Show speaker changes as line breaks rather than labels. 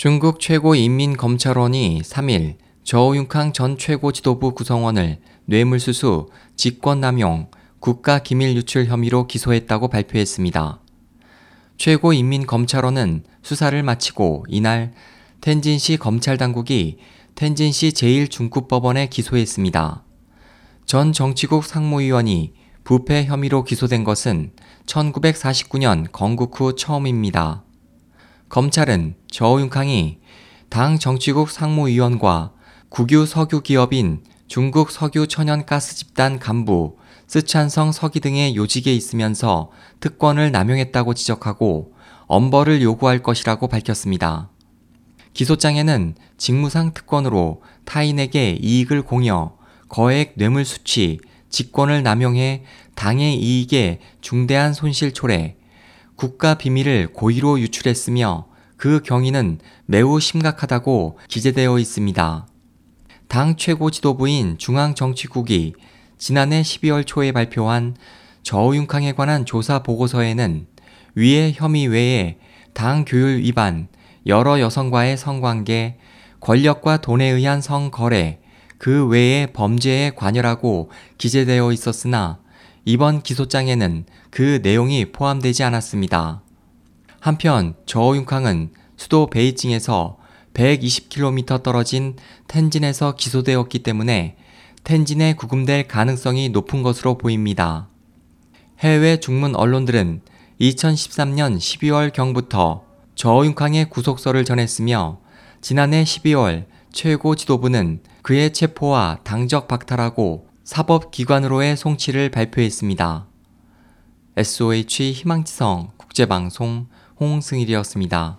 중국 최고인민검찰원이 3일 저우융캉 전 최고 지도부 구성원을 뇌물수수, 직권남용, 국가기밀 유출 혐의로 기소했다고 발표했습니다. 최고인민검찰원은 수사를 마치고 이날 텐진시 검찰당국이 텐진시 제1중급법원에 기소했습니다. 전 정치국 상무위원이 부패 혐의로 기소된 것은 1949년 건국 후 처음입니다. 검찰은 저우융캉이 당 정치국 상무위원과 국유 석유 기업인 중국 석유 천연가스 집단 간부 쓰촨성 서기 등의 요직에 있으면서 특권을 남용했다고 지적하고 엄벌을 요구할 것이라고 밝혔습니다. 기소장에는 직무상 특권으로 타인에게 이익을 공여, 거액 뇌물 수취, 직권을 남용해 당의 이익에 중대한 손실 초래, 국가 비밀을 고의로 유출했으며 그 경위는 매우 심각하다고 기재되어 있습니다. 당 최고 지도부인 중앙정치국이 지난해 12월 초에 발표한 저우융캉에 관한 조사 보고서에는 위의 혐의 외에 당 교율 위반, 여러 여성과의 성관계, 권력과 돈에 의한 성거래, 그 외의 범죄에 관여라고 기재되어 있었으나 이번 기소장에는 그 내용이 포함되지 않았습니다. 한편 저우융캉은 수도 베이징에서 120km 떨어진 텐진에서 기소되었기 때문에 텐진에 구금될 가능성이 높은 것으로 보입니다. 해외 중문 언론들은 2013년 12월 경부터 저우융캉의 구속서를 전했으며 지난해 12월 최고 지도부는 그의 체포와 당적 박탈하고 사법기관으로의 송치를 발표했습니다. SOH 희망지성 국제방송 홍승일이었습니다.